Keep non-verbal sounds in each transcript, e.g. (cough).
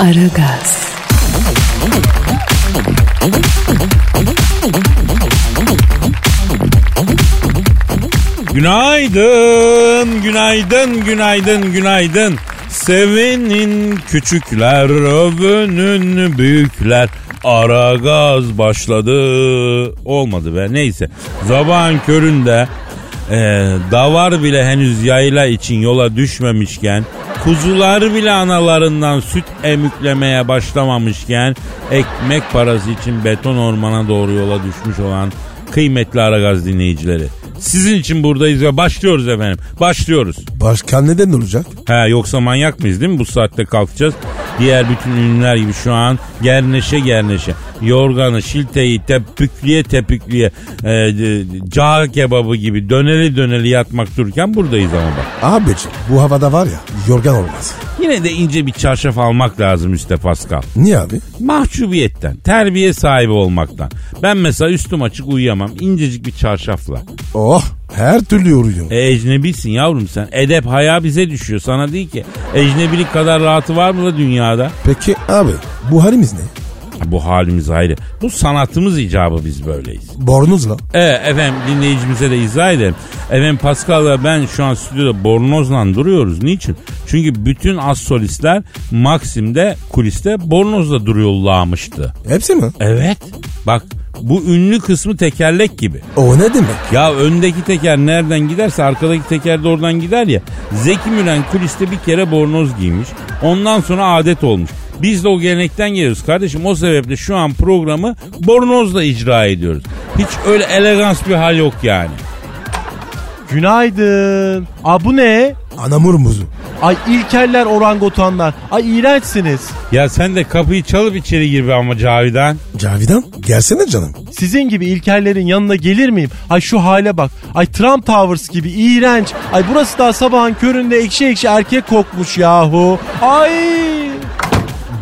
Aragaz, Günaydın, günaydın, günaydın, günaydın. Sevinin küçükler, övünün büyükler. Ara gaz başladı. Olmadı be neyse. Zabağın köründe e, davar bile henüz yayla için yola düşmemişken kuzular bile analarından süt emüklemeye başlamamışken ekmek parası için beton ormana doğru yola düşmüş olan kıymetli Aragaz dinleyicileri. Sizin için buradayız ve başlıyoruz efendim. Başlıyoruz. Başkan neden olacak? Ha yoksa manyak mıyız değil mi? Bu saatte kalkacağız. Diğer bütün ünlüler gibi şu an gerneşe gerneşe. Yorganı, şilteyi tepüklüye tepüklüye e, cağ kebabı gibi döneli döneli yatmak dururken buradayız ama bak. Abicim bu havada var ya yorgan olmaz. Yine de ince bir çarşaf almak lazım üstte Pascal. Niye abi? Mahcubiyetten, terbiye sahibi olmaktan. Ben mesela üstüm açık uyuyamam. incecik bir çarşafla. Oh her türlü yoruyor. E ecnebisin yavrum sen. Edep haya bize düşüyor. Sana değil ki. Ecnebilik kadar rahatı var mı da dünyada? Peki abi bu halimiz ne? Bu halimiz ayrı. Bu sanatımız icabı biz böyleyiz. Bornozla. E efendim dinleyicimize de izah edelim. Efendim Pascal'la ben şu an stüdyoda bornozla duruyoruz. Niçin? Çünkü bütün az solistler Maxim'de kuliste bornozla duruyorlarmıştı. Hepsi mi? Evet. Bak bu ünlü kısmı tekerlek gibi. O ne demek? Ya öndeki teker nereden giderse arkadaki teker de oradan gider ya. Zeki Müren kuliste bir kere bornoz giymiş. Ondan sonra adet olmuş. Biz de o gelenekten geliyoruz kardeşim. O sebeple şu an programı bornozla icra ediyoruz. Hiç öyle elegans bir hal yok yani. Günaydın. Aa bu ne? Anamur muzu. Ay ilkeller orangotanlar. Ay iğrençsiniz. Ya sen de kapıyı çalıp içeri gir be ama Cavidan. Cavidan gelsene canım. Sizin gibi ilkellerin yanına gelir miyim? Ay şu hale bak. Ay Trump Towers gibi iğrenç. Ay burası daha sabahın köründe ekşi ekşi erkek kokmuş yahu. Ay.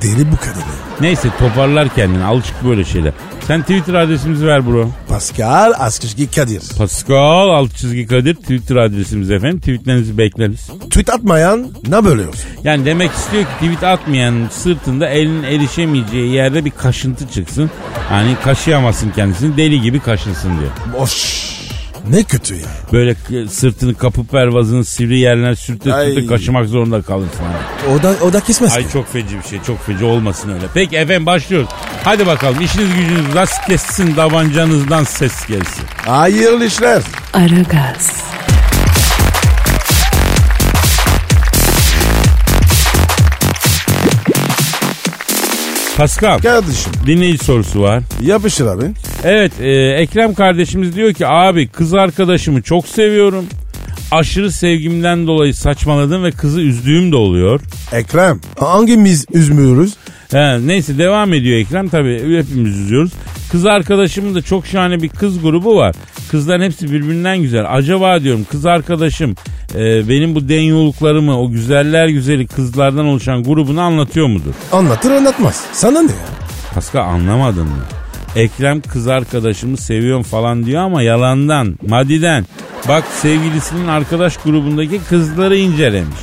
Deli bu kadını. Neyse toparlar kendini alışık böyle şeyler. Sen Twitter adresimizi ver bro. Pascal Askışki Kadir. Pascal alt çizgi Kadir Twitter adresimiz efendim. Tweetlerinizi bekleriz. Tweet atmayan ne bölüyor? Yani demek istiyor ki tweet atmayan sırtında elinin erişemeyeceği yerde bir kaşıntı çıksın. Hani kaşıyamazsın kendisini deli gibi kaşınsın diyor. Boş. Ne kötü ya. Böyle sırtını kapı pervazının sivri yerlerine sürte Ay. sürte kaşımak zorunda kalırsın. Hani. O da, o da kesmez Ay ki. çok feci bir şey çok feci olmasın öyle. Peki efendim başlıyoruz. Hadi bakalım işiniz gücünüz rast kessin tabancanızdan ses gelsin. Hayırlı işler. Aragaz, Pascal Kardeşim dinleyici sorusu var. yapışır abi. Evet e, Ekrem kardeşimiz diyor ki abi kız arkadaşımı çok seviyorum. Aşırı sevgimden dolayı saçmaladım ve kızı üzdüğüm de oluyor. Ekrem hangimiz üzmüyoruz? He, neyse devam ediyor Ekrem tabii hepimiz üzüyoruz. Kız arkadaşımın da çok şahane bir kız grubu var. Kızların hepsi birbirinden güzel. Acaba diyorum kız arkadaşım e, benim bu denyoluklarımı o güzeller güzeli kızlardan oluşan grubunu anlatıyor mudur? Anlatır anlatmaz. Sana ne ya? Pascal anlamadın mı? Ekrem kız arkadaşımı seviyorum falan diyor ama yalandan, madiden. Bak sevgilisinin arkadaş grubundaki kızları incelemiş.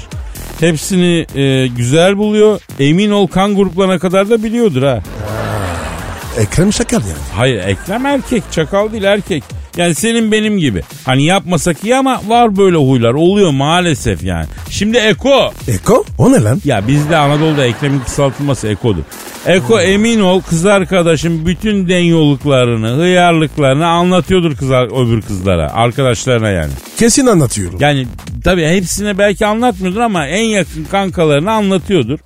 Hepsini e, güzel buluyor. Emin ol kan gruplarına kadar da biliyordur ha. Ekrem şakal yani. Hayır Ekrem erkek çakal değil erkek. Yani senin benim gibi. Hani yapmasak iyi ama var böyle huylar. Oluyor maalesef yani. Şimdi Eko. Eko? O ne lan? Ya bizde Anadolu'da Ekrem'in kısaltılması Eko'dur. Eko emin ol kız arkadaşım bütün denyoluklarını, hıyarlıklarını anlatıyordur kız, öbür kızlara. Arkadaşlarına yani. Kesin anlatıyorum. Yani tabii hepsine belki anlatmıyordur ama en yakın kankalarını anlatıyordur.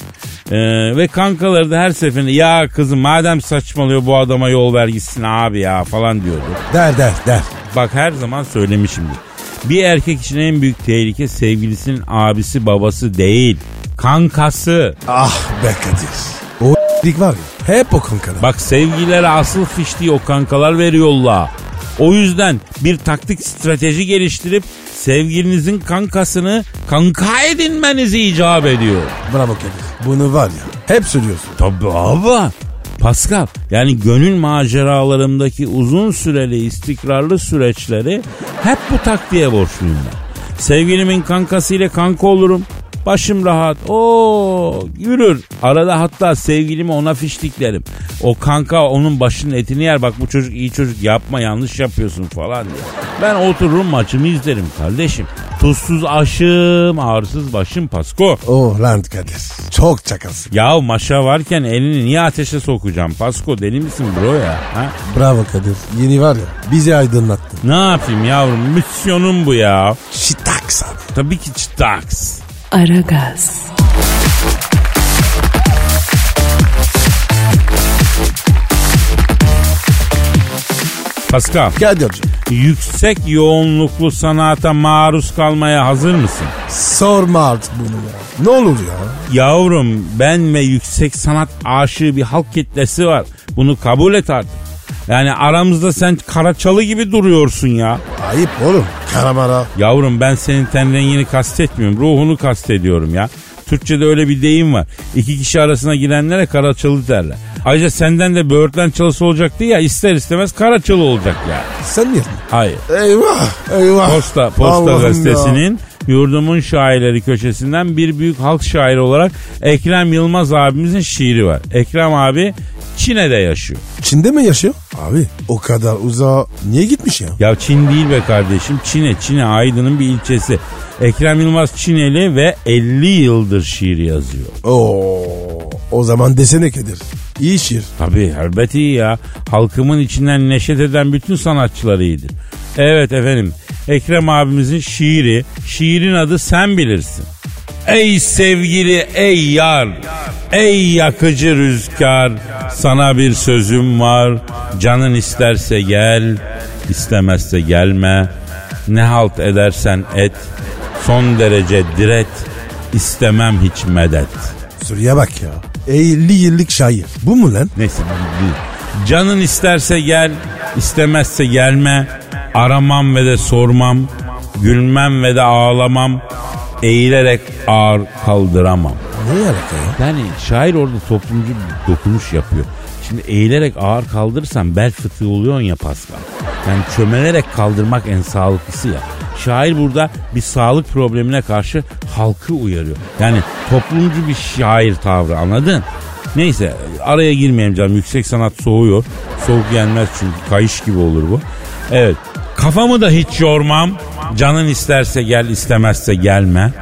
Ee, ve kankaları da her seferinde ya kızım madem saçmalıyor bu adama yol ver gitsin abi ya falan diyordu. Der der der. Bak her zaman söylemişimdir. Bir erkek için en büyük tehlike sevgilisinin abisi babası değil. Kankası. Ah be Kadir. O (laughs) dik var ya hep o kankada. Bak sevgililere asıl fiştiği o kankalar veriyorlar. O yüzden bir taktik strateji geliştirip sevgilinizin kankasını kanka edinmenizi icap ediyor. Bravo Kadir. Bunu var ya hep söylüyorsun. Tabii abi. Pascal yani gönül maceralarımdaki uzun süreli istikrarlı süreçleri hep bu taktiğe borçluyum ben. Sevgilimin kankasıyla kanka olurum. Başım rahat. O yürür. Arada hatta sevgilimi ona fiştiklerim. O kanka onun başının etini yer. Bak bu çocuk iyi çocuk yapma yanlış yapıyorsun falan diye. Ben otururum maçımı izlerim kardeşim. Tuzsuz aşım, ağrısız başım Pasko. Oh lan Kadir. Çok çakalsın. Ya maşa varken elini niye ateşe sokacağım? Pasko deli misin bro ya? Ha? Bravo Kadir. Yeni var ya bizi aydınlattın. Ne yapayım yavrum? Misyonum bu ya. Şitaks abi. Tabii ki çıtaks. Aragaz, Pascal, Kadir'cim yüksek yoğunluklu sanata maruz kalmaya hazır mısın? sorma artık bunu ya. Ne olur ya. Yavrum ben ve yüksek sanat aşığı bir halk kitlesi var. Bunu kabul et artık. Yani aramızda sen Karaçalı gibi duruyorsun ya. Ayıp oğlum. Karamara. Yavrum ben senin ten rengini kastetmiyorum. Ruhunu kastediyorum ya. Türkçe'de öyle bir deyim var. İki kişi arasına girenlere karaçalı derler. Ayrıca senden de böğürtlen çalısı olacaktı ya ister istemez karaçalı olacak ya. Sen niye? Hayır. Eyvah. Eyvah. Posta, Posta Allah'ım gazetesinin yurdumun şairleri köşesinden bir büyük halk şairi olarak Ekrem Yılmaz abimizin şiiri var. Ekrem abi Çin'de yaşıyor. Çin'de mi yaşıyor? Abi o kadar uzağa niye gitmiş ya? Ya Çin değil be kardeşim. Çin'e, Çin'e Aydın'ın bir ilçesi. Ekrem Yılmaz Çineli ve 50 yıldır şiir yazıyor. Oo, o zaman desene Kadir. İyi şiir. Tabii elbet iyi ya. Halkımın içinden neşet eden bütün sanatçılar iyidir. Evet efendim. Ekrem abimizin şiiri. Şiirin adı sen bilirsin. Ey sevgili ey yar. Ey yakıcı rüzgar. Sana bir sözüm var. Canın isterse gel. istemezse gelme. Ne halt edersen et. Son derece diret. İstemem hiç medet. Soruya bak ya. 50 yıllık şair. Bu mu lan? Neyse bu- Canın isterse gel, istemezse gelme. Aramam ve de sormam. Gülmem ve de ağlamam. Eğilerek ağır kaldıramam. Ne alaka ya? Yani şair orada toplumcu bir dokunuş yapıyor. Şimdi eğilerek ağır kaldırırsan bel fıtığı oluyorsun ya Pascal. Yani çömelerek kaldırmak en sağlıklısı ya. Şair burada bir sağlık problemine karşı halkı uyarıyor. Yani toplumcu bir şair tavrı anladın? Neyse araya girmeyeyim canım. Yüksek sanat soğuyor. Soğuk yenmez çünkü kayış gibi olur bu. Evet. Kafamı da hiç yormam. Canın isterse gel istemezse gelme.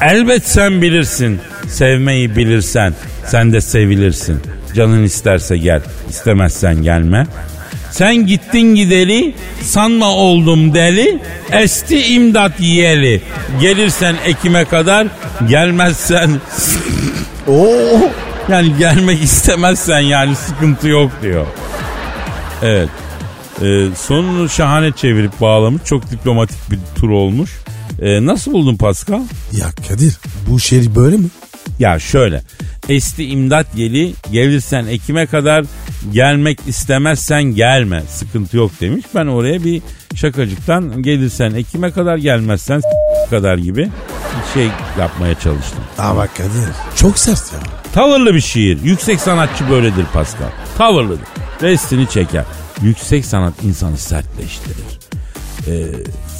Elbet sen bilirsin. Sevmeyi bilirsen sen de sevilirsin. Canın isterse gel istemezsen gelme. Sen gittin gideli sanma oldum deli. Esti imdat yiyeli. Gelirsen ekime kadar gelmezsen (laughs) Oo. yani gelmek istemezsen yani sıkıntı yok diyor. Evet. Ee, sonunu şahane çevirip bağlamış. Çok diplomatik bir tur olmuş. Ee, nasıl buldun Pascal? Ya Kadir bu şiir böyle mi? Ya şöyle. Esti imdat yeli gelirsen Ekim'e kadar gelmek istemezsen gelme. Sıkıntı yok demiş. Ben oraya bir şakacıktan gelirsen Ekim'e kadar gelmezsen kadar gibi bir şey yapmaya çalıştım. Ama Kadir çok sert ya. Tavırlı bir şiir. Yüksek sanatçı böyledir Pascal. Tavırlıdır. Restini çeker. Yüksek sanat insanı sertleştirir. Ee,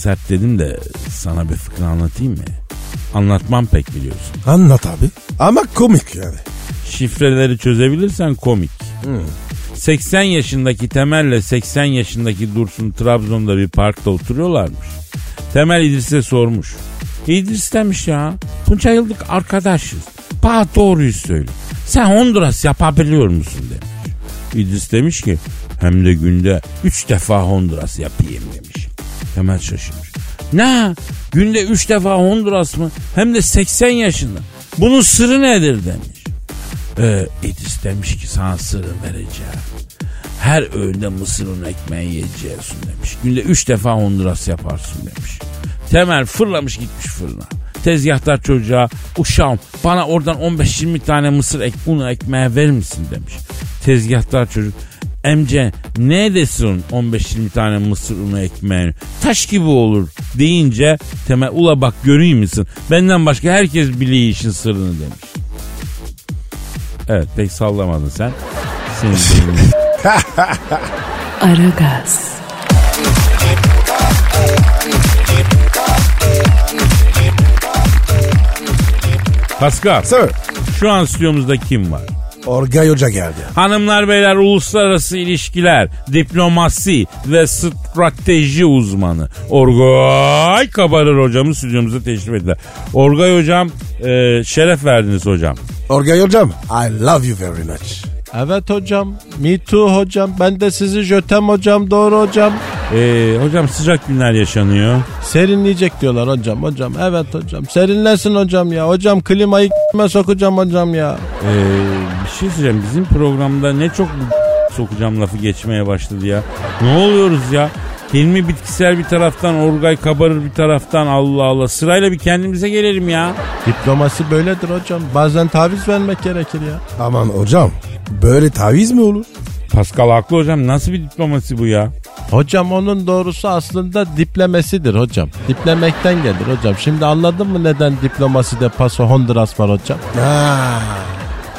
sert dedim de sana bir fıkra anlatayım mı? Anlatmam pek biliyorsun. Anlat abi. Ama komik yani. Şifreleri çözebilirsen komik. 80 yaşındaki Temel'le 80 yaşındaki Dursun Trabzon'da bir parkta oturuyorlarmış. Temel İdris'e sormuş. İdris demiş ya bunca yıllık arkadaşız. Bana doğruyu söyle. Sen Honduras yapabiliyor musun demiş. İdris demiş ki hem de günde 3 defa Honduras yapayım demiş. Temel şaşırmış. Ne? Günde 3 defa Honduras mı? Hem de 80 yaşında. Bunun sırrı nedir demiş. Ee, İdris demiş ki sana sırrı vereceğim. Her öğünde mısır unu ekmeği yiyeceksin demiş. Günde üç defa Honduras yaparsın demiş. Temel fırlamış gitmiş fırına. Tezgahtar çocuğa uşağım bana oradan 15-20 tane mısır ek, unu ekmeğe verir misin demiş. Tezgahtar çocuk Emce ne desin 15-20 tane mısır unu ekmeğini taş gibi olur deyince Temel ula bak göreyim misin benden başka herkes biliyor işin sırrını demiş. Evet pek sallamadın sen. Senin. (laughs) Aragaz, Pascal Sir. şu an stüdyomuzda kim var? Orgay Hoca geldi. Hanımlar beyler uluslararası ilişkiler, diplomasi ve strateji uzmanı Orgay Kabarır hocamı stüdyomuza teşrif ettiler. Orgay hocam e, şeref verdiniz hocam. Orgay Hocam I love you very much. Evet hocam. Me too hocam. Ben de sizi jötem hocam. Doğru hocam. E, hocam sıcak günler yaşanıyor. Serinleyecek diyorlar hocam. Hocam evet hocam. Serinlesin hocam ya. Hocam klimayı (laughs) sokacağım hocam ya. E, bir şey söyleyeceğim bizim programda ne çok sokacağım lafı geçmeye başladı ya. Ne oluyoruz ya? Hilmi bitkisel bir taraftan, Orgay kabarır bir taraftan. Allah Allah. Sırayla bir kendimize gelelim ya. Diplomasi böyledir hocam. Bazen taviz vermek gerekir ya. Aman hocam böyle taviz mi olur? Pascal haklı hocam. Nasıl bir diplomasi bu ya? Hocam onun doğrusu aslında diplemesidir hocam. Diplemekten gelir hocam. Şimdi anladın mı neden diplomaside paso Honduras var hocam? Ha,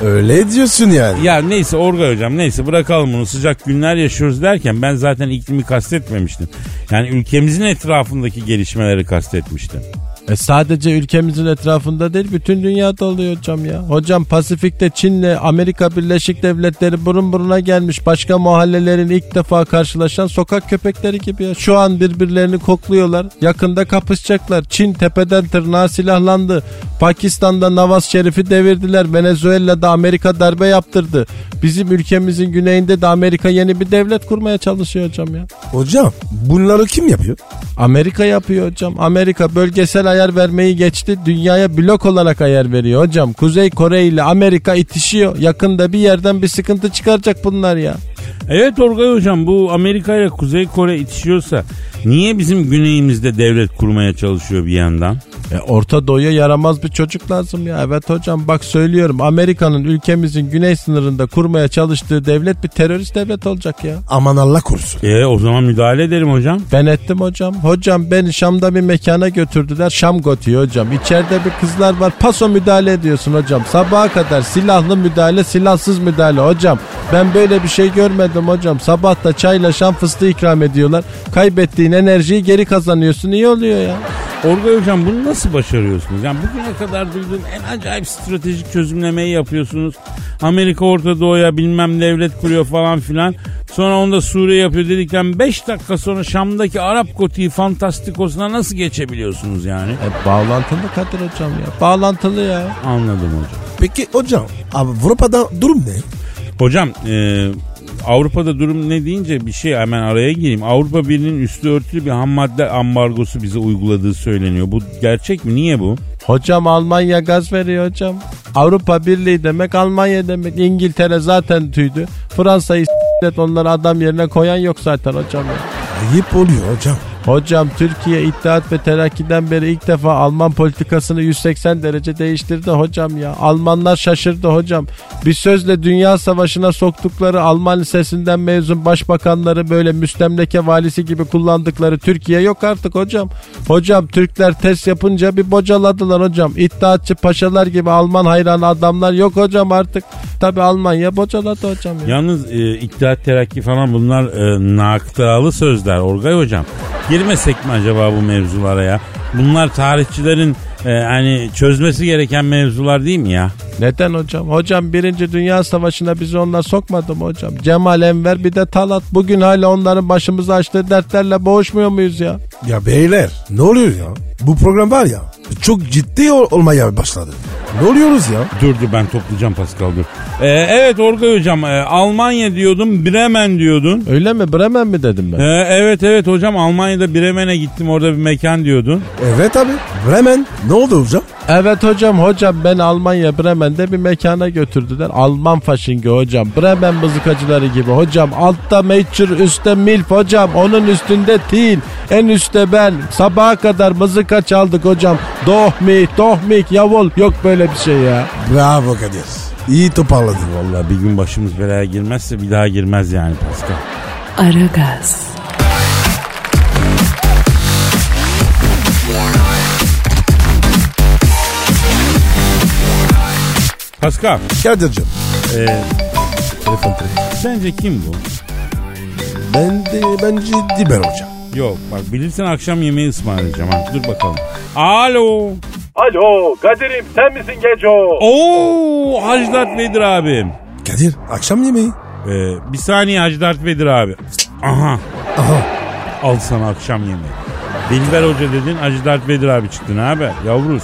öyle diyorsun yani. Ya neyse Orgay hocam neyse bırakalım bunu sıcak günler yaşıyoruz derken ben zaten iklimi kastetmemiştim. Yani ülkemizin etrafındaki gelişmeleri kastetmiştim. E sadece ülkemizin etrafında değil bütün dünyada oluyor hocam ya. Hocam Pasifik'te Çin'le Amerika Birleşik Devletleri burun buruna gelmiş. Başka mahallelerin ilk defa karşılaşan sokak köpekleri gibi ya. Şu an birbirlerini kokluyorlar. Yakında kapışacaklar. Çin tepeden tırnağa silahlandı. Pakistan'da Navaz Şerif'i devirdiler. Venezuela'da Amerika darbe yaptırdı. Bizim ülkemizin güneyinde de Amerika yeni bir devlet kurmaya çalışıyor hocam ya. Hocam bunları kim yapıyor? Amerika yapıyor hocam. Amerika bölgesel ayar vermeyi geçti. Dünyaya blok olarak ayar veriyor hocam. Kuzey Kore ile Amerika itişiyor. Yakında bir yerden bir sıkıntı çıkaracak bunlar ya. Evet Orgay hocam bu Amerika ile Kuzey Kore itişiyorsa niye bizim güneyimizde devlet kurmaya çalışıyor bir yandan? E, Orta Doğu'ya yaramaz bir çocuk lazım ya. Evet hocam bak söylüyorum Amerika'nın ülkemizin güney sınırında kurmaya çalıştığı devlet bir terörist devlet olacak ya. Aman Allah korusun. E o zaman müdahale edelim hocam. Ben ettim hocam. Hocam beni Şam'da bir mekana götürdüler. Şam gotiği hocam. İçeride bir kızlar var. Paso müdahale ediyorsun hocam. Sabaha kadar silahlı müdahale, silahsız müdahale hocam. Ben böyle bir şey görmedim hocam. Sabah da çayla Şam fıstığı ikram ediyorlar. Kaybettiğin enerjiyi geri kazanıyorsun. İyi oluyor ya. Orgay hocam bunu nasıl başarıyorsunuz? Yani bugüne kadar duyduğum en acayip stratejik çözümlemeyi yapıyorsunuz. Amerika Orta Doğu'ya bilmem devlet kuruyor falan filan. Sonra onda Suriye yapıyor dedikten 5 dakika sonra Şam'daki Arap Gotiği Fantastikos'una nasıl geçebiliyorsunuz yani? E, bağlantılı Kadir hocam ya. Bağlantılı ya. Anladım hocam. Peki hocam Avrupa'da durum ne? Hocam e, Avrupa'da durum ne deyince bir şey hemen araya gireyim. Avrupa Birliği'nin üstü örtülü bir ham madde ambargosu bize uyguladığı söyleniyor. Bu gerçek mi? Niye bu? Hocam Almanya gaz veriyor hocam. Avrupa Birliği demek Almanya demek. İngiltere zaten tüydü. Fransa'yı s**let onları adam yerine koyan yok zaten hocam. Ayıp oluyor hocam. Hocam Türkiye İttihat ve Terakki'den beri ilk defa Alman politikasını 180 derece değiştirdi hocam ya. Almanlar şaşırdı hocam. Bir sözle Dünya Savaşı'na soktukları Alman lisesinden mezun başbakanları böyle müstemleke valisi gibi kullandıkları Türkiye yok artık hocam. Hocam Türkler test yapınca bir bocaladılar hocam. İttihatçı paşalar gibi Alman hayranı adamlar yok hocam artık. Tabi Almanya bocaladı hocam ya. Yalnız e, İttihat Terakki falan bunlar e, naktıralı sözler Orgay hocam. Girmesek mi acaba bu mevzulara ya? Bunlar tarihçilerin e, hani çözmesi gereken mevzular değil mi ya? Neden hocam? Hocam birinci dünya savaşına bizi onlar sokmadı mı hocam? Cemal Enver bir de Talat. Bugün hala onların başımıza açtığı dertlerle boğuşmuyor muyuz ya? Ya beyler ne oluyor ya? Bu program var ya çok ciddi ol- olmaya başladı. Ne oluyoruz ya? Dur dur ben toplayacağım Pascal dur. E, evet Orgay hocam e, Almanya diyordun Bremen diyordun. Öyle mi? Bremen mi dedim ben? E, evet evet hocam Almanya'da Bremen'e gittim orada bir mekan diyordun. Evet abi. Bremen ne oldu hocam? Evet hocam hocam ben Almanya Bremen'de bir mekana götürdüler. Alman faşingi hocam. Bremen mızıkacıları gibi hocam. Altta Major üstte Milf hocam. Onun üstünde Til. En üstte ben. Sabaha kadar mızıka çaldık hocam. Dohmik dohmik yavul. Yok böyle bir şey ya. Bravo Kadir. İyi toparladın. Vallahi bir gün başımız belaya girmezse bir daha girmez yani Pascal. Aragaz, Pascal, Kadir'cim. e, Telefon telefon. sence kim bu? Ben de bence Dilber Hoca. Yok bak bilirsen akşam yemeği ısmarlayacağım ha. Dur bakalım. Alo. Alo Kadir'im sen misin Geco? Oo Hacı Dert Vedir abim. Kadir akşam yemeği. Ee, bir saniye Hacı Dert Vedir abi. Aha Aha. al sana akşam yemeği. Dilber Hoca dedin Hacı Dert Vedir abi çıktı ne haber yavruz.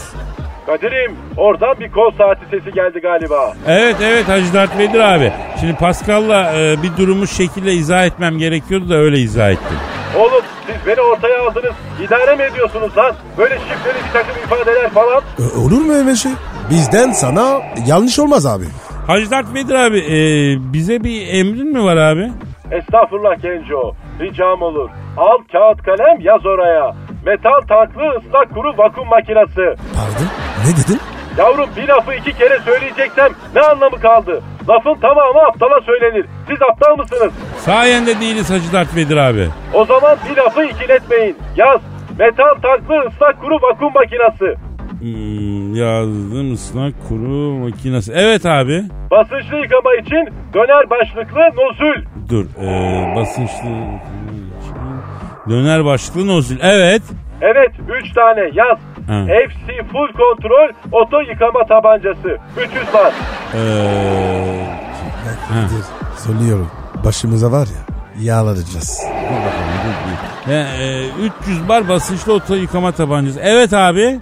Kadir'im oradan bir kol saati sesi geldi galiba. Evet evet Hacı Dert Vedir abi. Şimdi Pascal'la e, bir durumu şekilde izah etmem gerekiyordu da öyle izah ettim. Oğlum siz beni ortaya aldınız. İdare mi ediyorsunuz lan? Böyle şifreli bir takım ifadeler falan. Ö- olur mu öyle şey? Bizden sana yanlış olmaz abi. Hacı Dert Vedir abi e, bize bir emrin mi var abi? Estağfurullah Genco. Ricam olur. Al kağıt kalem yaz oraya. Metal tanklı ıslak kuru vakum makinesi. Pardon ne dedin? Yavrum bir lafı iki kere söyleyeceksem ne anlamı kaldı? Lafın tamamı aptala söylenir. Siz aptal mısınız? Sayende değiliz Hacı Dert Vedir abi. O zaman bir lafı ikiletmeyin. Yaz. Metal tanklı ıslak kuru vakum makinesi. Hmm, yazdım ıslak kuru makinesi. Evet abi. Basınçlı yıkama için döner başlıklı nozül. Dur ee, basınçlı döner başlıklı nozül. Evet. Evet 3 tane yaz. Ha. FC full kontrol oto yıkama tabancası. 300 var. Ee, söylüyorum. Başımıza var ya yağlanacağız. dur bakalım dur, dur. Ya, ee, 300 bar basınçlı oto yıkama tabancası. Evet abi.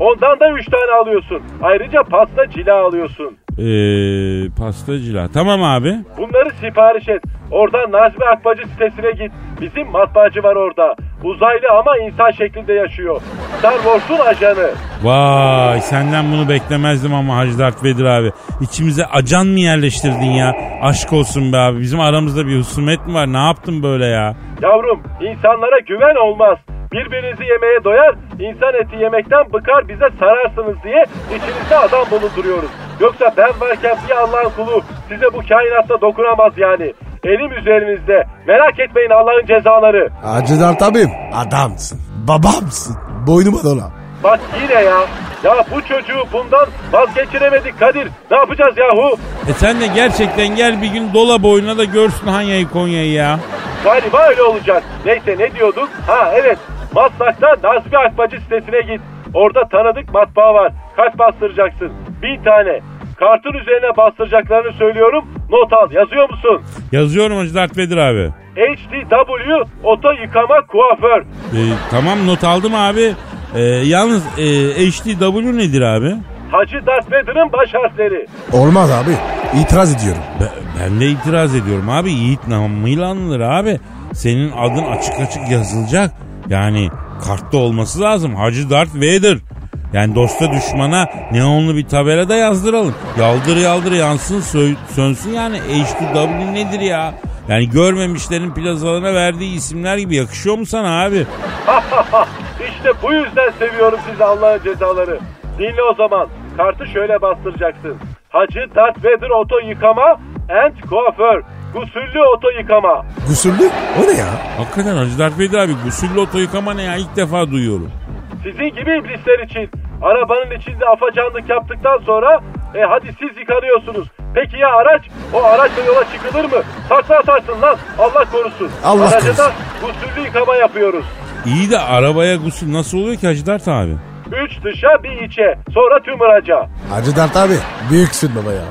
Ondan da 3 tane alıyorsun. Ayrıca pasta cila alıyorsun. Ee, pastacılar. Tamam abi. Bunları sipariş et. Oradan Nazmi Akbacı sitesine git. Bizim matbaacı var orada. Uzaylı ama insan şeklinde yaşıyor. Star Wars'un ajanı. Vay senden bunu beklemezdim ama Hacı Dert Vedir abi. İçimize acan mı yerleştirdin ya? Aşk olsun be abi. Bizim aramızda bir husumet mi var? Ne yaptın böyle ya? Yavrum insanlara güven olmaz. Birbirinizi yemeye doyar, insan eti yemekten bıkar bize sararsınız diye içinizde adam bulunduruyoruz. Yoksa ben varken bir Allah'ın kulu size bu kainatta dokunamaz yani. Elim üzerinizde. Merak etmeyin Allah'ın cezaları. Hacı Dert abim adamsın. Babamsın. Boynuma dola. Bak yine ya. Ya bu çocuğu bundan vazgeçiremedik Kadir. Ne yapacağız yahu? E sen de gerçekten gel bir gün dola boyuna da görsün Hanya'yı Konya'yı ya. Galiba öyle olacak. Neyse ne diyorduk? Ha evet. Maslak'ta Nazmi Akbacı sitesine git. Orada tanıdık matbaa var. Kaç bastıracaksın? Bin tane. Kartın üzerine bastıracaklarını söylüyorum. Not al. Yazıyor musun? Yazıyorum Hacı Dert Vedir abi. HDW Oto Yıkama Kuaför. E, tamam not aldım abi. E, yalnız e, HDW nedir abi? Hacı Darth Vader'ın baş harfleri. Olmaz abi. İtiraz ediyorum. Be- ben de itiraz ediyorum abi. Yiğit namıyla anılır abi. Senin adın açık açık yazılacak. Yani kartta olması lazım. Hacı Dert Vader. Yani dosta düşmana neonlu bir tabela da yazdıralım. Yaldır yaldır yansın sö- sönsün yani. HDW nedir ya? Yani görmemişlerin plazalarına verdiği isimler gibi yakışıyor mu sana abi? (laughs) işte bu yüzden seviyorum sizi Allah'ın cezaları. Dinle o zaman. Kartı şöyle bastıracaksın. Hacı Darth Vader Oto Yıkama and Kuaför. Gusüllü oto yıkama. Gusüllü? O ne ya? Hakikaten Hacı Dert abi gusüllü oto yıkama ne ya ilk defa duyuyorum. Sizin gibi iblisler için. Arabanın içinde afacanlık yaptıktan sonra e hadi siz yıkanıyorsunuz. Peki ya araç? O araçla yola çıkılır mı? Takla atarsın lan. Allah korusun. Allah Araca korusun. da gusüllü yıkama yapıyoruz. İyi de arabaya gusül nasıl oluyor ki Hacı Dert abi? Üç dışa bir içe. Sonra tüm araca. Hacı Dert abi. Büyüksün baba ya.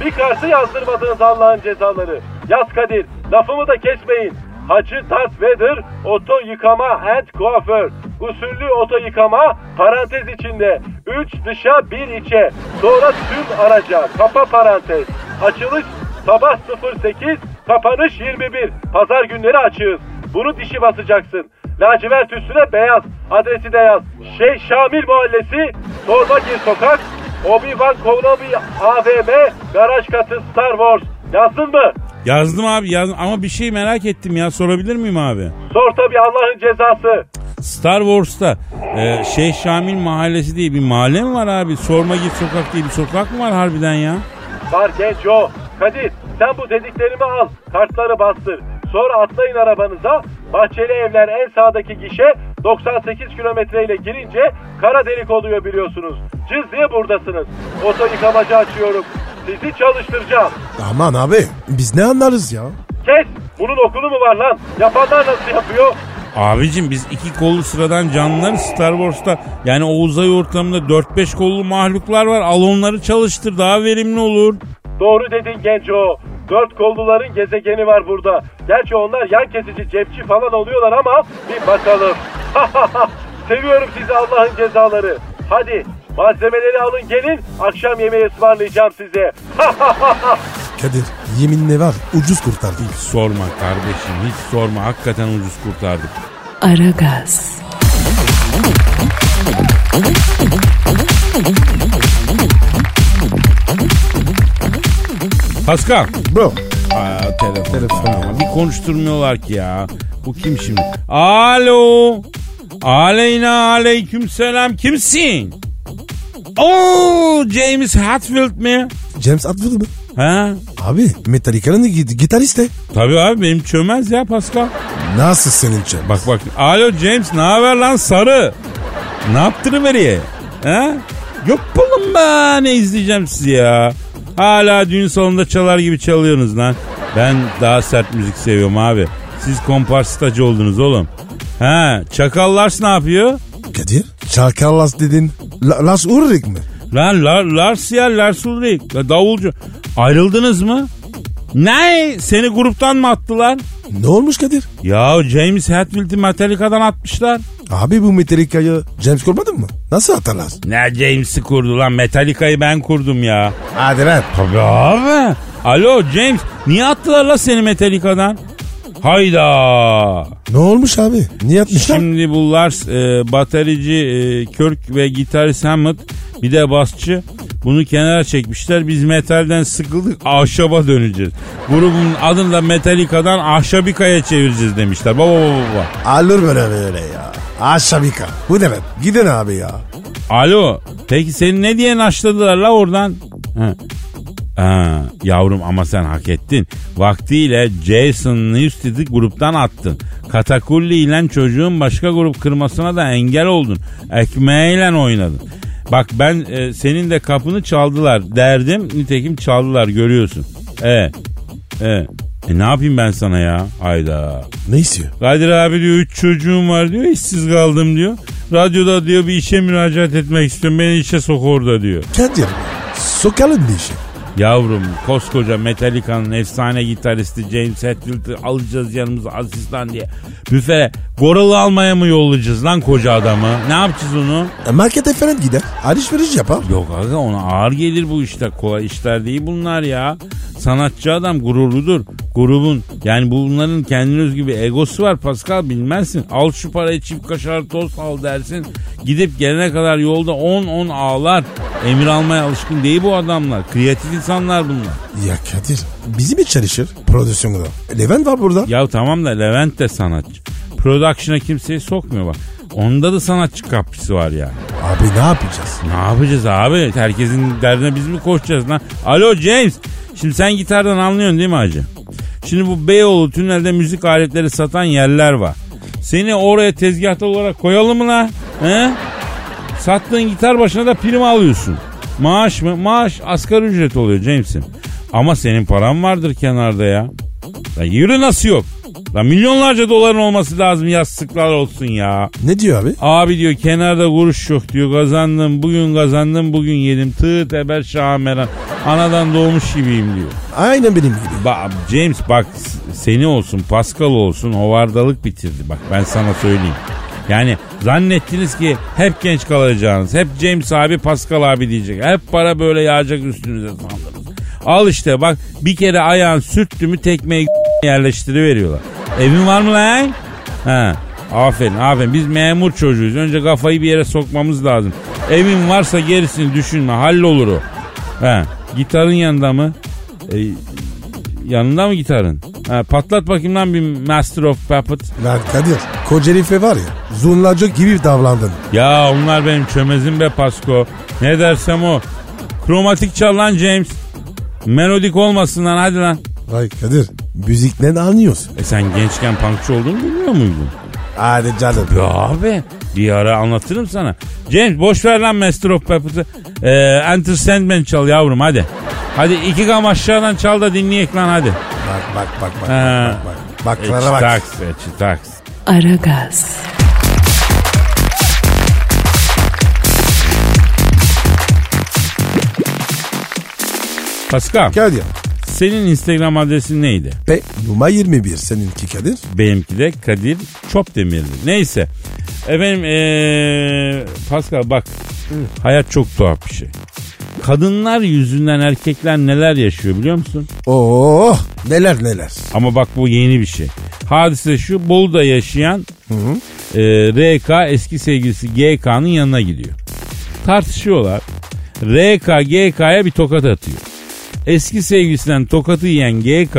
Bir kartı yazdırmadınız Allah'ın cezaları. Yaz Kadir. Lafımı da kesmeyin. Hacı Darth Vader oto yıkama and kuaför. Usullü oto yıkama parantez içinde. 3 dışa 1 içe. Sonra tüm araca kapa parantez. Açılış sabah 08 kapanış 21. Pazar günleri açığız. Bunu dişi basacaksın. Lacivert üstüne beyaz. Adresi de yaz. Şeyh Şamil Mahallesi, Torbagir Sokak, Obi-Wan Kenobi AVM, garaj katı Star Wars. Yazdın mı? Yazdım abi yazdım ama bir şey merak ettim ya sorabilir miyim abi? Sor tabii Allah'ın cezası. Star Wars'ta e, Şeyh Şamil Mahallesi diye bir mahalle mi var abi? Sorma git sokak diye bir sokak mı var harbiden ya? Var genco. Kadir sen bu dediklerimi al. Kartları bastır. Sonra atlayın arabanıza. Bahçeli evler en sağdaki gişe 98 kilometre ile girince kara delik oluyor biliyorsunuz. Cız diye buradasınız. Oto yıkamacı açıyorum. Sizi çalıştıracağım. Aman abi biz ne anlarız ya? Kes! Bunun okulu mu var lan? Yapanlar nasıl yapıyor? Abicim biz iki kollu sıradan canlılar Star Wars'ta yani o uzay ortamında 4-5 kollu mahluklar var. Al onları çalıştır daha verimli olur. Doğru dedin genco. Dört kolluların gezegeni var burada. Gerçi onlar yan kesici cepçi falan oluyorlar ama bir bakalım. (laughs) Seviyorum sizi Allah'ın cezaları. Hadi malzemeleri alın gelin akşam yemeği ısmarlayacağım size. (laughs) Kadir yeminle var ucuz kurtardık. Hiç sorma kardeşim hiç sorma hakikaten ucuz kurtardık. Aragaz, Pascal. Bro Aa, telefon. Telefon ya. Bir konuşturmuyorlar ki ya. Bu kim şimdi? Alo. Aleyna aleyküm selam. Kimsin? Oo James Hetfield mi? James Atwood mu? Ha? Abi Metallica'nın git- gitaristi. Tabii abi benim çömez ya Pascal. Nasıl senin James? Bak bak. Alo James ne haber lan sarı? Ne yaptırıveriye? Ha? Yok bulun be ne izleyeceğim sizi ya. Hala düğün salonunda çalar gibi çalıyorsunuz lan. Ben daha sert müzik seviyorum abi. Siz komparsitacı oldunuz oğlum. Ha, Çakallars ne yapıyor? Kadir Çakallas dedin. La- Lars Ulrich mi? Lan Lar, Lars ya Lars Ulrich. Davulcu. Ayrıldınız mı? Ne? Seni gruptan mı attılar? Ne olmuş Kadir? Ya James Hetfield'i Metallica'dan atmışlar. Abi bu Metallica'yı James kurmadın mı? Nasıl atarlar? Ne James'i kurdu lan? Metallica'yı ben kurdum ya. Hadi lan. Tabii abi. Alo James niye attılar la seni Metallica'dan? Hayda. Ne olmuş abi? Niye atmışlar? Şimdi bu Lars e, baterici e, Kirk ve gitarist Hammond bir de basçı bunu kenara çekmişler. Biz metalden sıkıldık ahşaba döneceğiz. Grubun adını da Metallica'dan ahşabika'ya çevireceğiz demişler. Baba baba baba. Alır böyle böyle ya. Aşabika. Bu demek. Gidin abi ya. Alo. Peki seni ne diye naşladılar la oradan? Ha. Ha, yavrum ama sen hak ettin. Vaktiyle Jason Newsted'i gruptan attın. Katakulli ile çocuğun başka grup kırmasına da engel oldun. Ekmeğiyle oynadın. Bak ben e, senin de kapını çaldılar derdim. Nitekim çaldılar görüyorsun. E, e, e ne yapayım ben sana ya? Hayda. Ne istiyor? Kadir abi diyor üç çocuğum var diyor işsiz kaldım diyor. Radyoda diyor bir işe müracaat etmek istiyorum beni işe sok orada diyor. Kadir. Sokalım bir işe. Yavrum koskoca Metallica'nın efsane gitaristi James Hetfield'i alacağız yanımıza asistan diye. Büfere goralı almaya mı yollayacağız lan koca adamı? Ne yapacağız onu? E, markete falan gider. Alışveriş yapar. Yok aga ona ağır gelir bu işler. Kolay işler değil bunlar ya. Sanatçı adam gururludur. Grubun yani bunların kendine özgü bir egosu var Pascal bilmezsin. Al şu parayı çift kaşar tost al dersin. Gidip gelene kadar yolda 10-10 ağlar. Emir almaya alışkın değil bu adamlar. Kreatif insanlar bunlar. Ya Kadir bizim mi çalışır prodüksiyonda? Levent var burada. Ya tamam da Levent de sanatçı. Production'a kimseyi sokmuyor bak. Onda da sanatçı kapısı var ya. Abi ne yapacağız? Ne yapacağız abi? Herkesin derdine biz mi koşacağız lan? Alo James. Şimdi sen gitardan anlıyorsun değil mi hacı? Şimdi bu Beyoğlu tünelde müzik aletleri satan yerler var. Seni oraya tezgahta olarak koyalım mı? He? Sattığın gitar başına da prim alıyorsun. Maaş mı? Maaş asgari ücret oluyor James'im. Ama senin paran vardır kenarda ya. Ya yürü nasıl yok? Lan milyonlarca doların olması lazım yastıklar olsun ya. Ne diyor abi? Abi diyor kenarda kuruş yok diyor kazandım bugün kazandım bugün yedim tığ teber şameran anadan doğmuş gibiyim diyor. Aynen benim gibi. Ba James bak seni olsun Pascal olsun hovardalık bitirdi bak ben sana söyleyeyim. Yani zannettiniz ki hep genç kalacağınız. Hep James abi Pascal abi diyecek. Hep para böyle yağacak üstünüze sandınız. Al işte bak bir kere ayağın sürttü mü tekmeyi yerleştiriveriyorlar. Evin var mı lan? Ha. Aferin aferin biz memur çocuğuyuz. Önce kafayı bir yere sokmamız lazım. Evin varsa gerisini düşünme hallolur o. He, gitarın yanında mı? E, yanında mı gitarın? Ha, patlat bakayım lan bir Master of Puppets. Lan Kadir koca herife var ya zurnacı gibi davrandın. Ya onlar benim çömezim be Pasko. Ne dersem o. Kromatik çal lan James. Melodik olmasın lan hadi lan. Vay Kadir müzikten anlıyorsun. E sen gençken punkçı olduğunu bilmiyor muydun? Hadi canım. Ya abi bir ara anlatırım sana. James boş ver lan Master of Puppets'ı. Ee, Enter Sandman çal yavrum hadi. Hadi iki gam aşağıdan çal da dinleyek lan hadi. Bak bak bak bak Ha. bak bak. Bak E, bak. çıtaks be çıtaks. Aragaz, Pascal Kadir. Senin Instagram adresin neydi? Pe numara 21 seninki Kadir. Benimki de Kadir Çopdemir'di. Neyse. Efendim ee, Pascal bak hayat çok tuhaf bir şey. Kadınlar yüzünden erkekler neler yaşıyor biliyor musun? Oo Oh, neler neler. Ama bak bu yeni bir şey. Hadise şu Bolu'da yaşayan e, RK eski sevgilisi GK'nın yanına gidiyor. Tartışıyorlar. RK GK'ya bir tokat atıyor. Eski sevgilisinden tokatı yiyen GK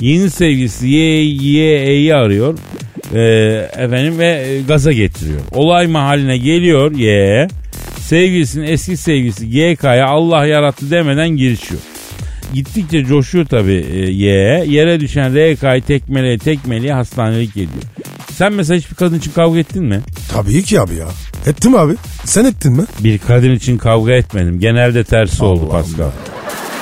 yeni sevgilisi YY'yi arıyor. E, efendim ve e, gaza getiriyor. Olay mahalline geliyor Y. Sevgilisinin eski sevgilisi GK'ya Allah yarattı demeden girişiyor. Gittikçe coşuyor tabii e, Y. Yere düşen RK'yı tekmeleye tekmeleye hastanelik ediyor. Sen mesela hiçbir kadın için kavga ettin mi? Tabii ki abi ya. Ettim abi. Sen ettin mi? Bir kadın için kavga etmedim. Genelde tersi oldu Allah Pascal.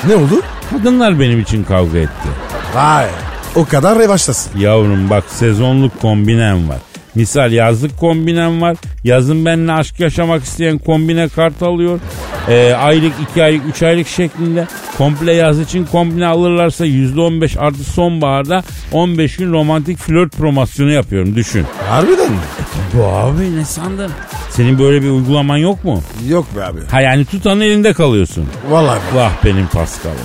Ne oldu? Kadınlar benim için kavga etti. Vay. O kadar revaçtasın. Yavrum bak sezonluk kombinem var. Misal yazlık kombinem var. Yazın benimle aşk yaşamak isteyen kombine kart alıyor. Ee, aylık, iki aylık, üç aylık şeklinde. Komple yaz için kombine alırlarsa %15 artı sonbaharda 15 gün romantik flört promosyonu yapıyorum düşün. Harbiden mi? Bu abi ne sandın? Senin böyle bir uygulaman yok mu? Yok be abi. Ha yani tutanın elinde kalıyorsun. Vallahi. Vah benim Paskal'ım.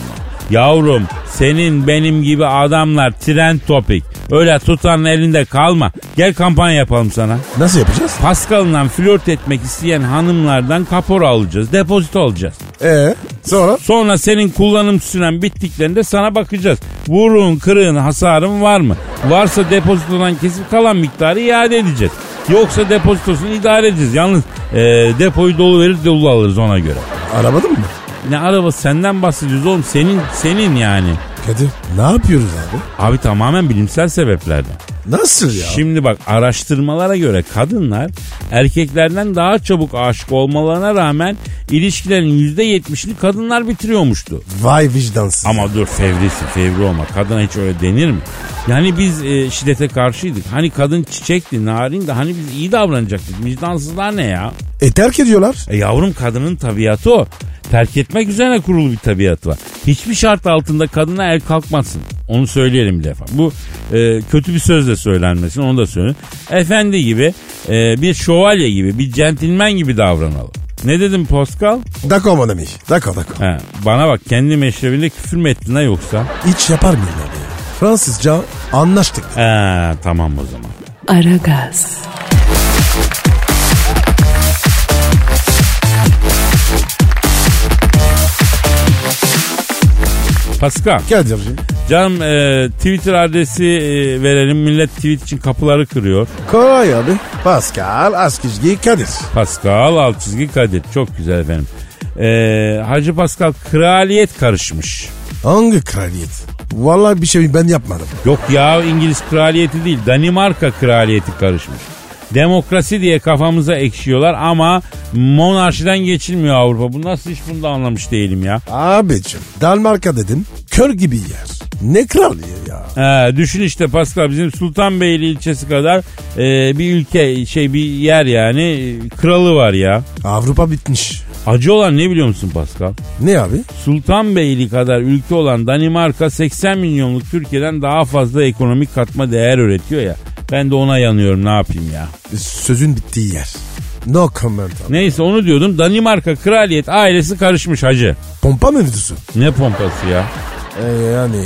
Yavrum senin benim gibi adamlar trend topik. Öyle tutanın elinde kalma. Gel kampanya yapalım sana. Nasıl yapacağız? Pascal'la flört etmek isteyen hanımlardan kapora alacağız. Depozito alacağız. Ee sonra? Sonra senin kullanım süren bittiklerinde sana bakacağız. Vurun, kırığın, hasarın var mı? Varsa depozitodan kesip kalan miktarı iade edeceğiz. Yoksa depozitosunu idare edeceğiz. Yalnız e, depoyu dolu verir dolu alırız ona göre. Aramadın mı? Ne araba senden bahsediyoruz oğlum. Senin senin yani. Kadir ne yapıyoruz abi? Abi tamamen bilimsel sebeplerden. Nasıl ya? Şimdi bak araştırmalara göre kadınlar erkeklerden daha çabuk aşık olmalarına rağmen ilişkilerin %70'ini kadınlar bitiriyormuştu. Vay vicdansız. Ama dur fevrisin fevri olma. Kadına hiç öyle denir mi? Yani biz e, şiddete karşıydık. Hani kadın çiçekti, narindi. Hani biz iyi davranacaktık. Vicdansızlar ne ya? E terk ediyorlar. E yavrum kadının tabiatı o. Terk etmek üzerine kurulu bir tabiatı var. Hiçbir şart altında kadına el kalkmasın. Onu söyleyelim bir defa. Bu e, kötü bir sözle söylenmesin onu da söyleyeyim. Efendi gibi, e, bir şövalye gibi, bir centilmen gibi davranalım. Ne dedim Pascal? Dako mon ami. Dako dako. He, bana bak kendi meşrebinde küfür mü ettin ha yoksa? Hiç yapar mıyım abi ya? Fransızca anlaştık. He, tamam o zaman. Aragaz, Pascal, Kadir'cim. Canım e, Twitter adresi e, verelim. Millet tweet için kapıları kırıyor. Kolay abi. Pascal Askizgi Kadir. Pascal alt çizgi Kadir. Çok güzel efendim. E, Hacı Pascal kraliyet karışmış. Hangi kraliyet? Vallahi bir şey ben yapmadım. Yok ya İngiliz kraliyeti değil Danimarka kraliyeti karışmış. Demokrasi diye kafamıza ekşiyorlar ama monarşiden geçilmiyor Avrupa. Bu nasıl iş bunu da anlamış değilim ya. Abicim Dalmarka dedim kör gibi yer. Ne kraliyet ya? He, düşün işte Pascal bizim Sultanbeyli ilçesi kadar e, bir ülke şey bir yer yani e, kralı var ya. Avrupa bitmiş. Acı olan ne biliyor musun Pascal? Ne abi? Sultanbeyli kadar ülke olan Danimarka 80 milyonluk Türkiye'den daha fazla ekonomik katma değer üretiyor ya. Ben de ona yanıyorum ne yapayım ya. Sözün bittiği yer. No comment abi. Neyse onu diyordum Danimarka kraliyet ailesi karışmış hacı. Pompa mevzusu. Ne pompası ya? E, yani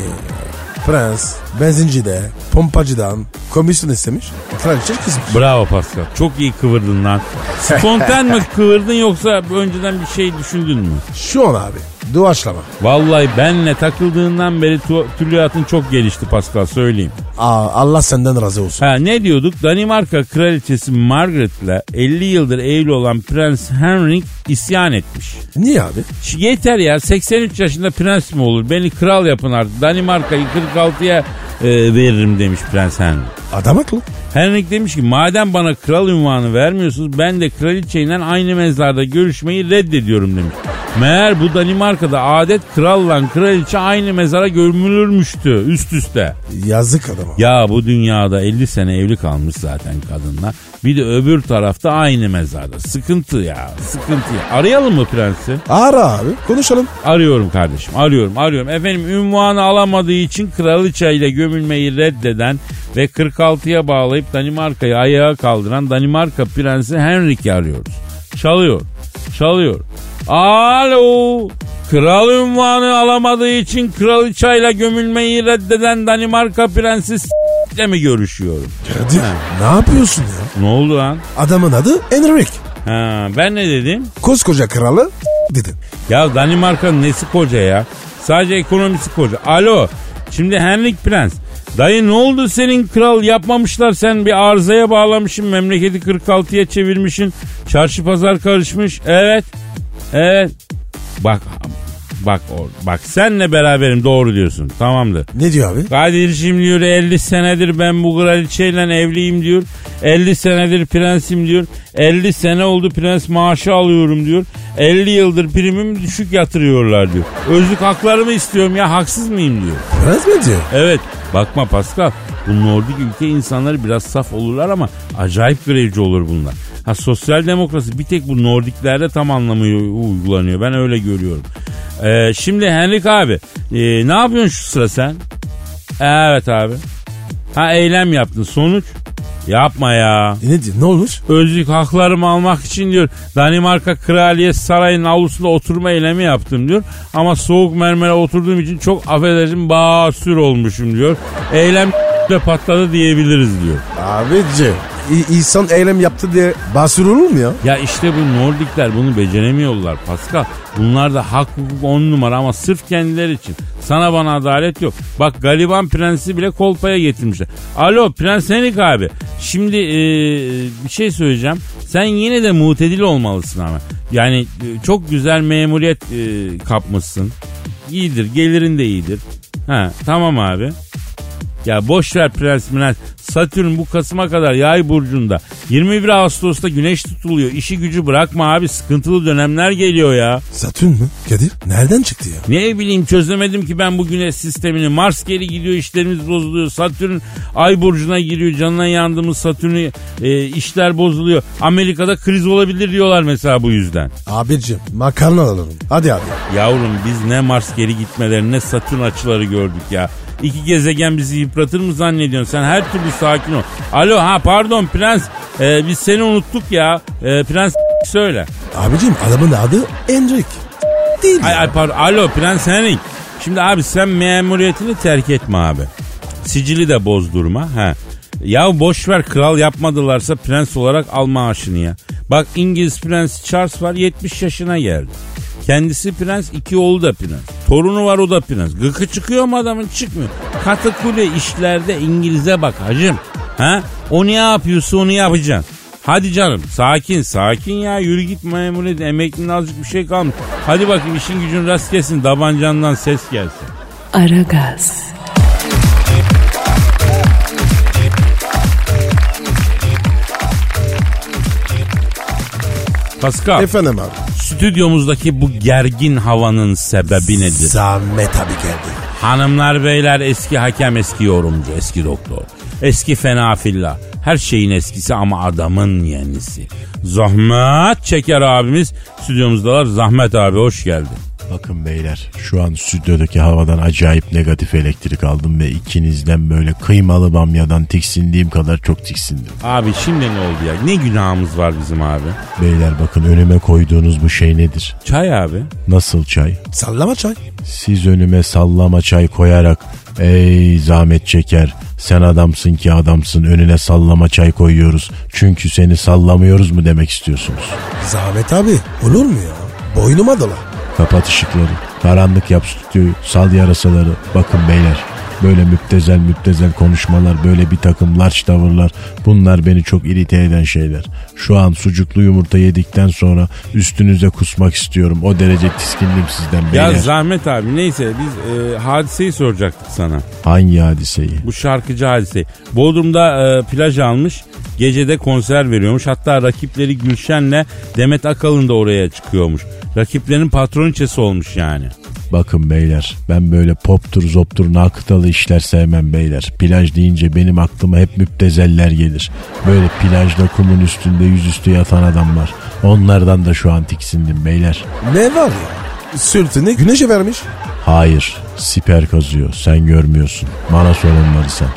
Prens benzincide, pompacıdan komisyon istemiş. Kraliçe kızmış. Bravo Pascal. Çok iyi kıvırdın lan. Spontan mı (laughs) kıvırdın yoksa önceden bir şey düşündün mü? Şu an abi. Doğaçlama. Vallahi benle takıldığından beri tu- tülyatın çok gelişti Pascal söyleyeyim. Aa, Allah senden razı olsun. Ha ne diyorduk? Danimarka kraliçesi Margaret'la 50 yıldır evli olan Prens Henrik isyan etmiş. Niye abi? Yeter ya 83 yaşında prens mi olur? Beni kral yapın artık. Danimarka'yı 46'ya e, veririm demiş Prens Henrik. Adam haklı. Henrik demiş ki madem bana kral ünvanı vermiyorsunuz ben de kraliçeyle aynı mezarda görüşmeyi reddediyorum demiş. Meğer bu Danimarka'da adet kralla kraliçe aynı mezara gömülürmüştü üst üste. Yazık adama. Ya bu dünyada 50 sene evli kalmış zaten kadınlar. Bir de öbür tarafta aynı mezarda. Sıkıntı ya sıkıntı. ya. Arayalım mı prensi? Ara abi konuşalım. Arıyorum kardeşim arıyorum arıyorum. Efendim ünvanı alamadığı için kraliçeyle gömülmeyi reddeden ve 46'ya bağlayıp Danimarka'yı ayağa kaldıran Danimarka prensi Henrik'i arıyoruz. Çalıyor çalıyor. Alo Kral ünvanı alamadığı için kraliçeyle gömülmeyi reddeden Danimarka prensi s***le mi görüşüyorum? Kadir ne yapıyorsun ya? Ne oldu lan? Adamın adı Enrik. Ha, ben ne dedim? Koskoca kralı dedin. Ya Danimarka'nın nesi koca ya? Sadece ekonomisi koca. Alo. Şimdi Henrik Prens. Dayı ne oldu senin kral yapmamışlar sen bir arızaya bağlamışsın memleketi 46'ya çevirmişsin çarşı pazar karışmış evet evet bak bak or- bak senle beraberim doğru diyorsun tamamdır Ne diyor abi? Kadir'cim diyor 50 senedir ben bu kraliçeyle evliyim diyor. 50 senedir prensim diyor. 50 sene oldu prens maaşı alıyorum diyor. 50 yıldır primimi düşük yatırıyorlar diyor. Özlük haklarımı istiyorum ya haksız mıyım diyor. Prens mi diyor? Evet bakma Pascal bu Nordik ülke insanları biraz saf olurlar ama acayip grevci olur bunlar. Ha sosyal demokrasi bir tek bu Nordiklerde tam anlamı uygulanıyor. Ben öyle görüyorum. Ee, şimdi Henrik abi e, ne yapıyorsun şu sıra sen? Evet abi. Ha eylem yaptın sonuç? Yapma ya. E ne diyor? Ne olmuş? Özlük haklarımı almak için diyor Danimarka Kraliyet Sarayı'nın avlusunda oturma eylemi yaptım diyor. Ama soğuk mermere oturduğum için çok affedersin basür olmuşum diyor. Eylem de patladı diyebiliriz diyor. Abici insan eylem yaptı diye basur olur mu ya? Ya işte bu Nordikler bunu beceremiyorlar Pascal. Bunlar da hak hukuk on numara ama sırf kendileri için. Sana bana adalet yok. Bak Galiban prensi bile kolpaya getirmişler. Alo Prens Henrik abi. Şimdi e, bir şey söyleyeceğim. Sen yine de mutedil olmalısın ama. Yani e, çok güzel memuriyet e, kapmışsın. İyidir gelirin de iyidir. Ha tamam abi. Ya boş ver prens prens. Satürn bu Kasım'a kadar yay burcunda. 21 Ağustos'ta güneş tutuluyor. İşi gücü bırakma abi sıkıntılı dönemler geliyor ya. Satürn mü? Kadir nereden çıktı ya? Ne bileyim çözemedim ki ben bu güneş sistemini. Mars geri gidiyor işlerimiz bozuluyor. Satürn ay burcuna giriyor. Canına yandığımız Satürn'ü e, işler bozuluyor. Amerika'da kriz olabilir diyorlar mesela bu yüzden. Abicim makarna alalım. Hadi abi. Yavrum biz ne Mars geri gitmeleri ne Satürn açıları gördük ya. İki gezegen bizi yıpratır mı zannediyorsun? Sen her türlü sakin ol. Alo ha pardon prens. Ee, biz seni unuttuk ya. Ee, prens söyle. Abicim adamın adı Enrik. Değil Ay, ya. ay pardon. Alo prens Henrik. Şimdi abi sen memuriyetini terk etme abi. Sicili de bozdurma. Ha. Ya boş ver kral yapmadılarsa prens olarak al maaşını ya. Bak İngiliz prens Charles var 70 yaşına geldi. Kendisi prens, iki oğlu da prens. Torunu var o da prens. Gıkı çıkıyor mu adamın? Çıkmıyor. Katı kule işlerde İngiliz'e bak hacım. Ha? O ne yapıyorsa onu yapacaksın. Hadi canım sakin sakin ya yürü git memuriyet emeklinin azıcık bir şey kalmış. Hadi bakayım işin gücün rast gelsin tabancandan ses gelsin. Aragaz, Pascal Efendim abi. Stüdyomuzdaki bu gergin havanın sebebi nedir? Zahmet abi geldi. Hanımlar beyler eski hakem eski yorumcu eski doktor. Eski fena filla. Her şeyin eskisi ama adamın yenisi. Zahmet Çeker abimiz stüdyomuzdalar. Zahmet abi hoş geldin. Bakın beyler şu an stüdyodaki havadan acayip negatif elektrik aldım ve ikinizden böyle kıymalı bamyadan tiksindiğim kadar çok tiksindim. Abi şimdi ne oldu ya? Ne günahımız var bizim abi? Beyler bakın önüme koyduğunuz bu şey nedir? Çay abi. Nasıl çay? Sallama çay. Siz önüme sallama çay koyarak Ey zahmet çeker. Sen adamsın ki adamsın önüne sallama çay koyuyoruz. Çünkü seni sallamıyoruz mu demek istiyorsunuz? Zahmet abi olur mu ya? Boynuma dola. Kapat ışıkları. Karanlık yap stüdyoyu. Sal yarasaları. Bakın beyler. Böyle müptezel müptezel konuşmalar, böyle bir takım larç tavırlar bunlar beni çok irite eden şeyler. Şu an sucuklu yumurta yedikten sonra üstünüze kusmak istiyorum. O derece tiskindim sizden Ya beyler. Zahmet abi neyse biz e, hadiseyi soracaktık sana. Hangi hadiseyi? Bu şarkıcı hadiseyi. Bodrum'da e, plaj almış. Gecede konser veriyormuş. Hatta rakipleri Gülşen'le Demet Akalın da oraya çıkıyormuş. Rakiplerin patroniçesi olmuş yani. Bakın beyler ben böyle poptur zoptur nakıtalı işler sevmem beyler. Plaj deyince benim aklıma hep müptezeller gelir. Böyle plajda kumun üstünde yüzüstü yatan adamlar. Onlardan da şu an tiksindim beyler. Ne var ya? Sırtını güneşe vermiş. Hayır siper kazıyor sen görmüyorsun. Bana sor onları sen.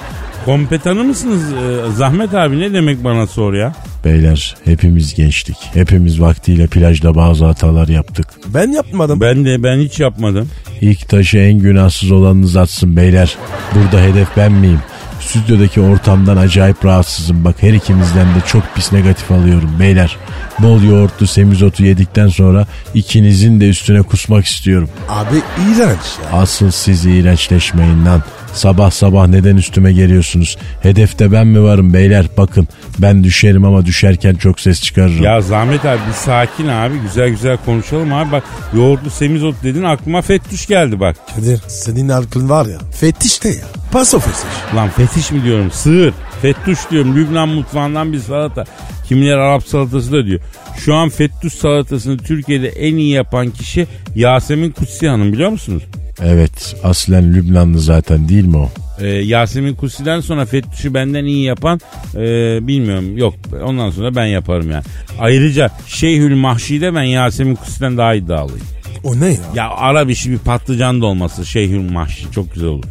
Kompetanı mısınız e, Zahmet abi ne demek bana sor ya? Beyler hepimiz gençtik. Hepimiz vaktiyle plajda bazı hatalar yaptık. Ben yapmadım. Ben de ben hiç yapmadım. İlk taşı en günahsız olanınız atsın beyler. Burada hedef ben miyim? Stüdyodaki ortamdan acayip rahatsızım. Bak her ikimizden de çok pis negatif alıyorum beyler. Bol yoğurtlu semizotu yedikten sonra ikinizin de üstüne kusmak istiyorum. Abi iğrenç ya. Asıl siz iğrençleşmeyin lan. Sabah sabah neden üstüme geliyorsunuz? Hedefte ben mi varım beyler? Bakın ben düşerim ama düşerken çok ses çıkarırım. Ya Zahmet abi bir sakin abi güzel güzel konuşalım abi. Bak yoğurtlu semizot dedin aklıma fettüş geldi bak. Kadir senin aklın var ya. Fetiş de ya. Paso fetiş. Lan fetiş mi diyorum sığır. Fettuş diyorum Lübnan mutfağından bir salata. Kimiler Arap salatası da diyor. Şu an fettuş salatasını Türkiye'de en iyi yapan kişi Yasemin Kutsi Hanım biliyor musunuz? Evet aslen Lübnanlı zaten değil mi o? Ee, Yasemin Kutsi'den sonra Fettuş'u benden iyi yapan e, bilmiyorum yok ondan sonra ben yaparım yani. Ayrıca Şeyhül Mahşi'de ben Yasemin Kutsi'den daha iddialıyım. O ne ya? Ya Arap işi bir patlıcan dolması Şeyhül Mahşi çok güzel olur.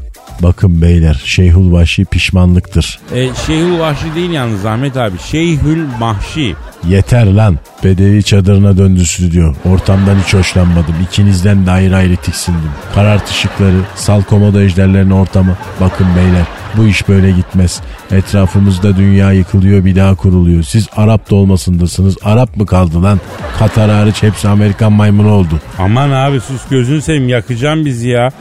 Bakın beyler Şeyhul Vahşi pişmanlıktır. E, Şeyhül Vahşi değil yalnız Zahmet abi Şeyhül Mahşi. Yeter lan. Bedevi çadırına döndü stüdyo. Ortamdan hiç hoşlanmadım. İkinizden de ayrı ayrı tiksindim. Karart ışıkları, sal komodo ejderlerin ortamı. Bakın beyler bu iş böyle gitmez. Etrafımızda dünya yıkılıyor bir daha kuruluyor. Siz Arap da olmasındasınız. Arap mı kaldı lan? Katar hariç hepsi Amerikan maymunu oldu. Aman abi sus gözünü seveyim yakacağım bizi ya.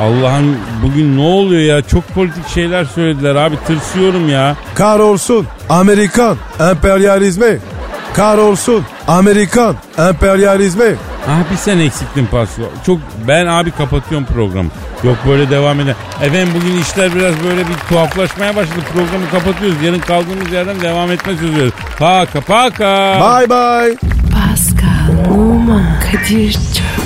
Allah'ım bugün ne oluyor ya çok politik şeyler söylediler abi tırsıyorum ya. Kahrolsun Amerikan emperyalizmi. Kahrolsun Amerikan emperyalizmi. Ah bir sen eksiktin Pascal. Çok ben abi kapatıyorum programı. Yok böyle devam eder. Efendim bugün işler biraz böyle bir tuhaflaşmaya başladı. Programı kapatıyoruz. Yarın kaldığımız yerden devam etme sözü. Paka paka. Bye bye. Pascal, Oman, Kadir çok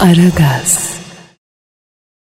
Aragaz.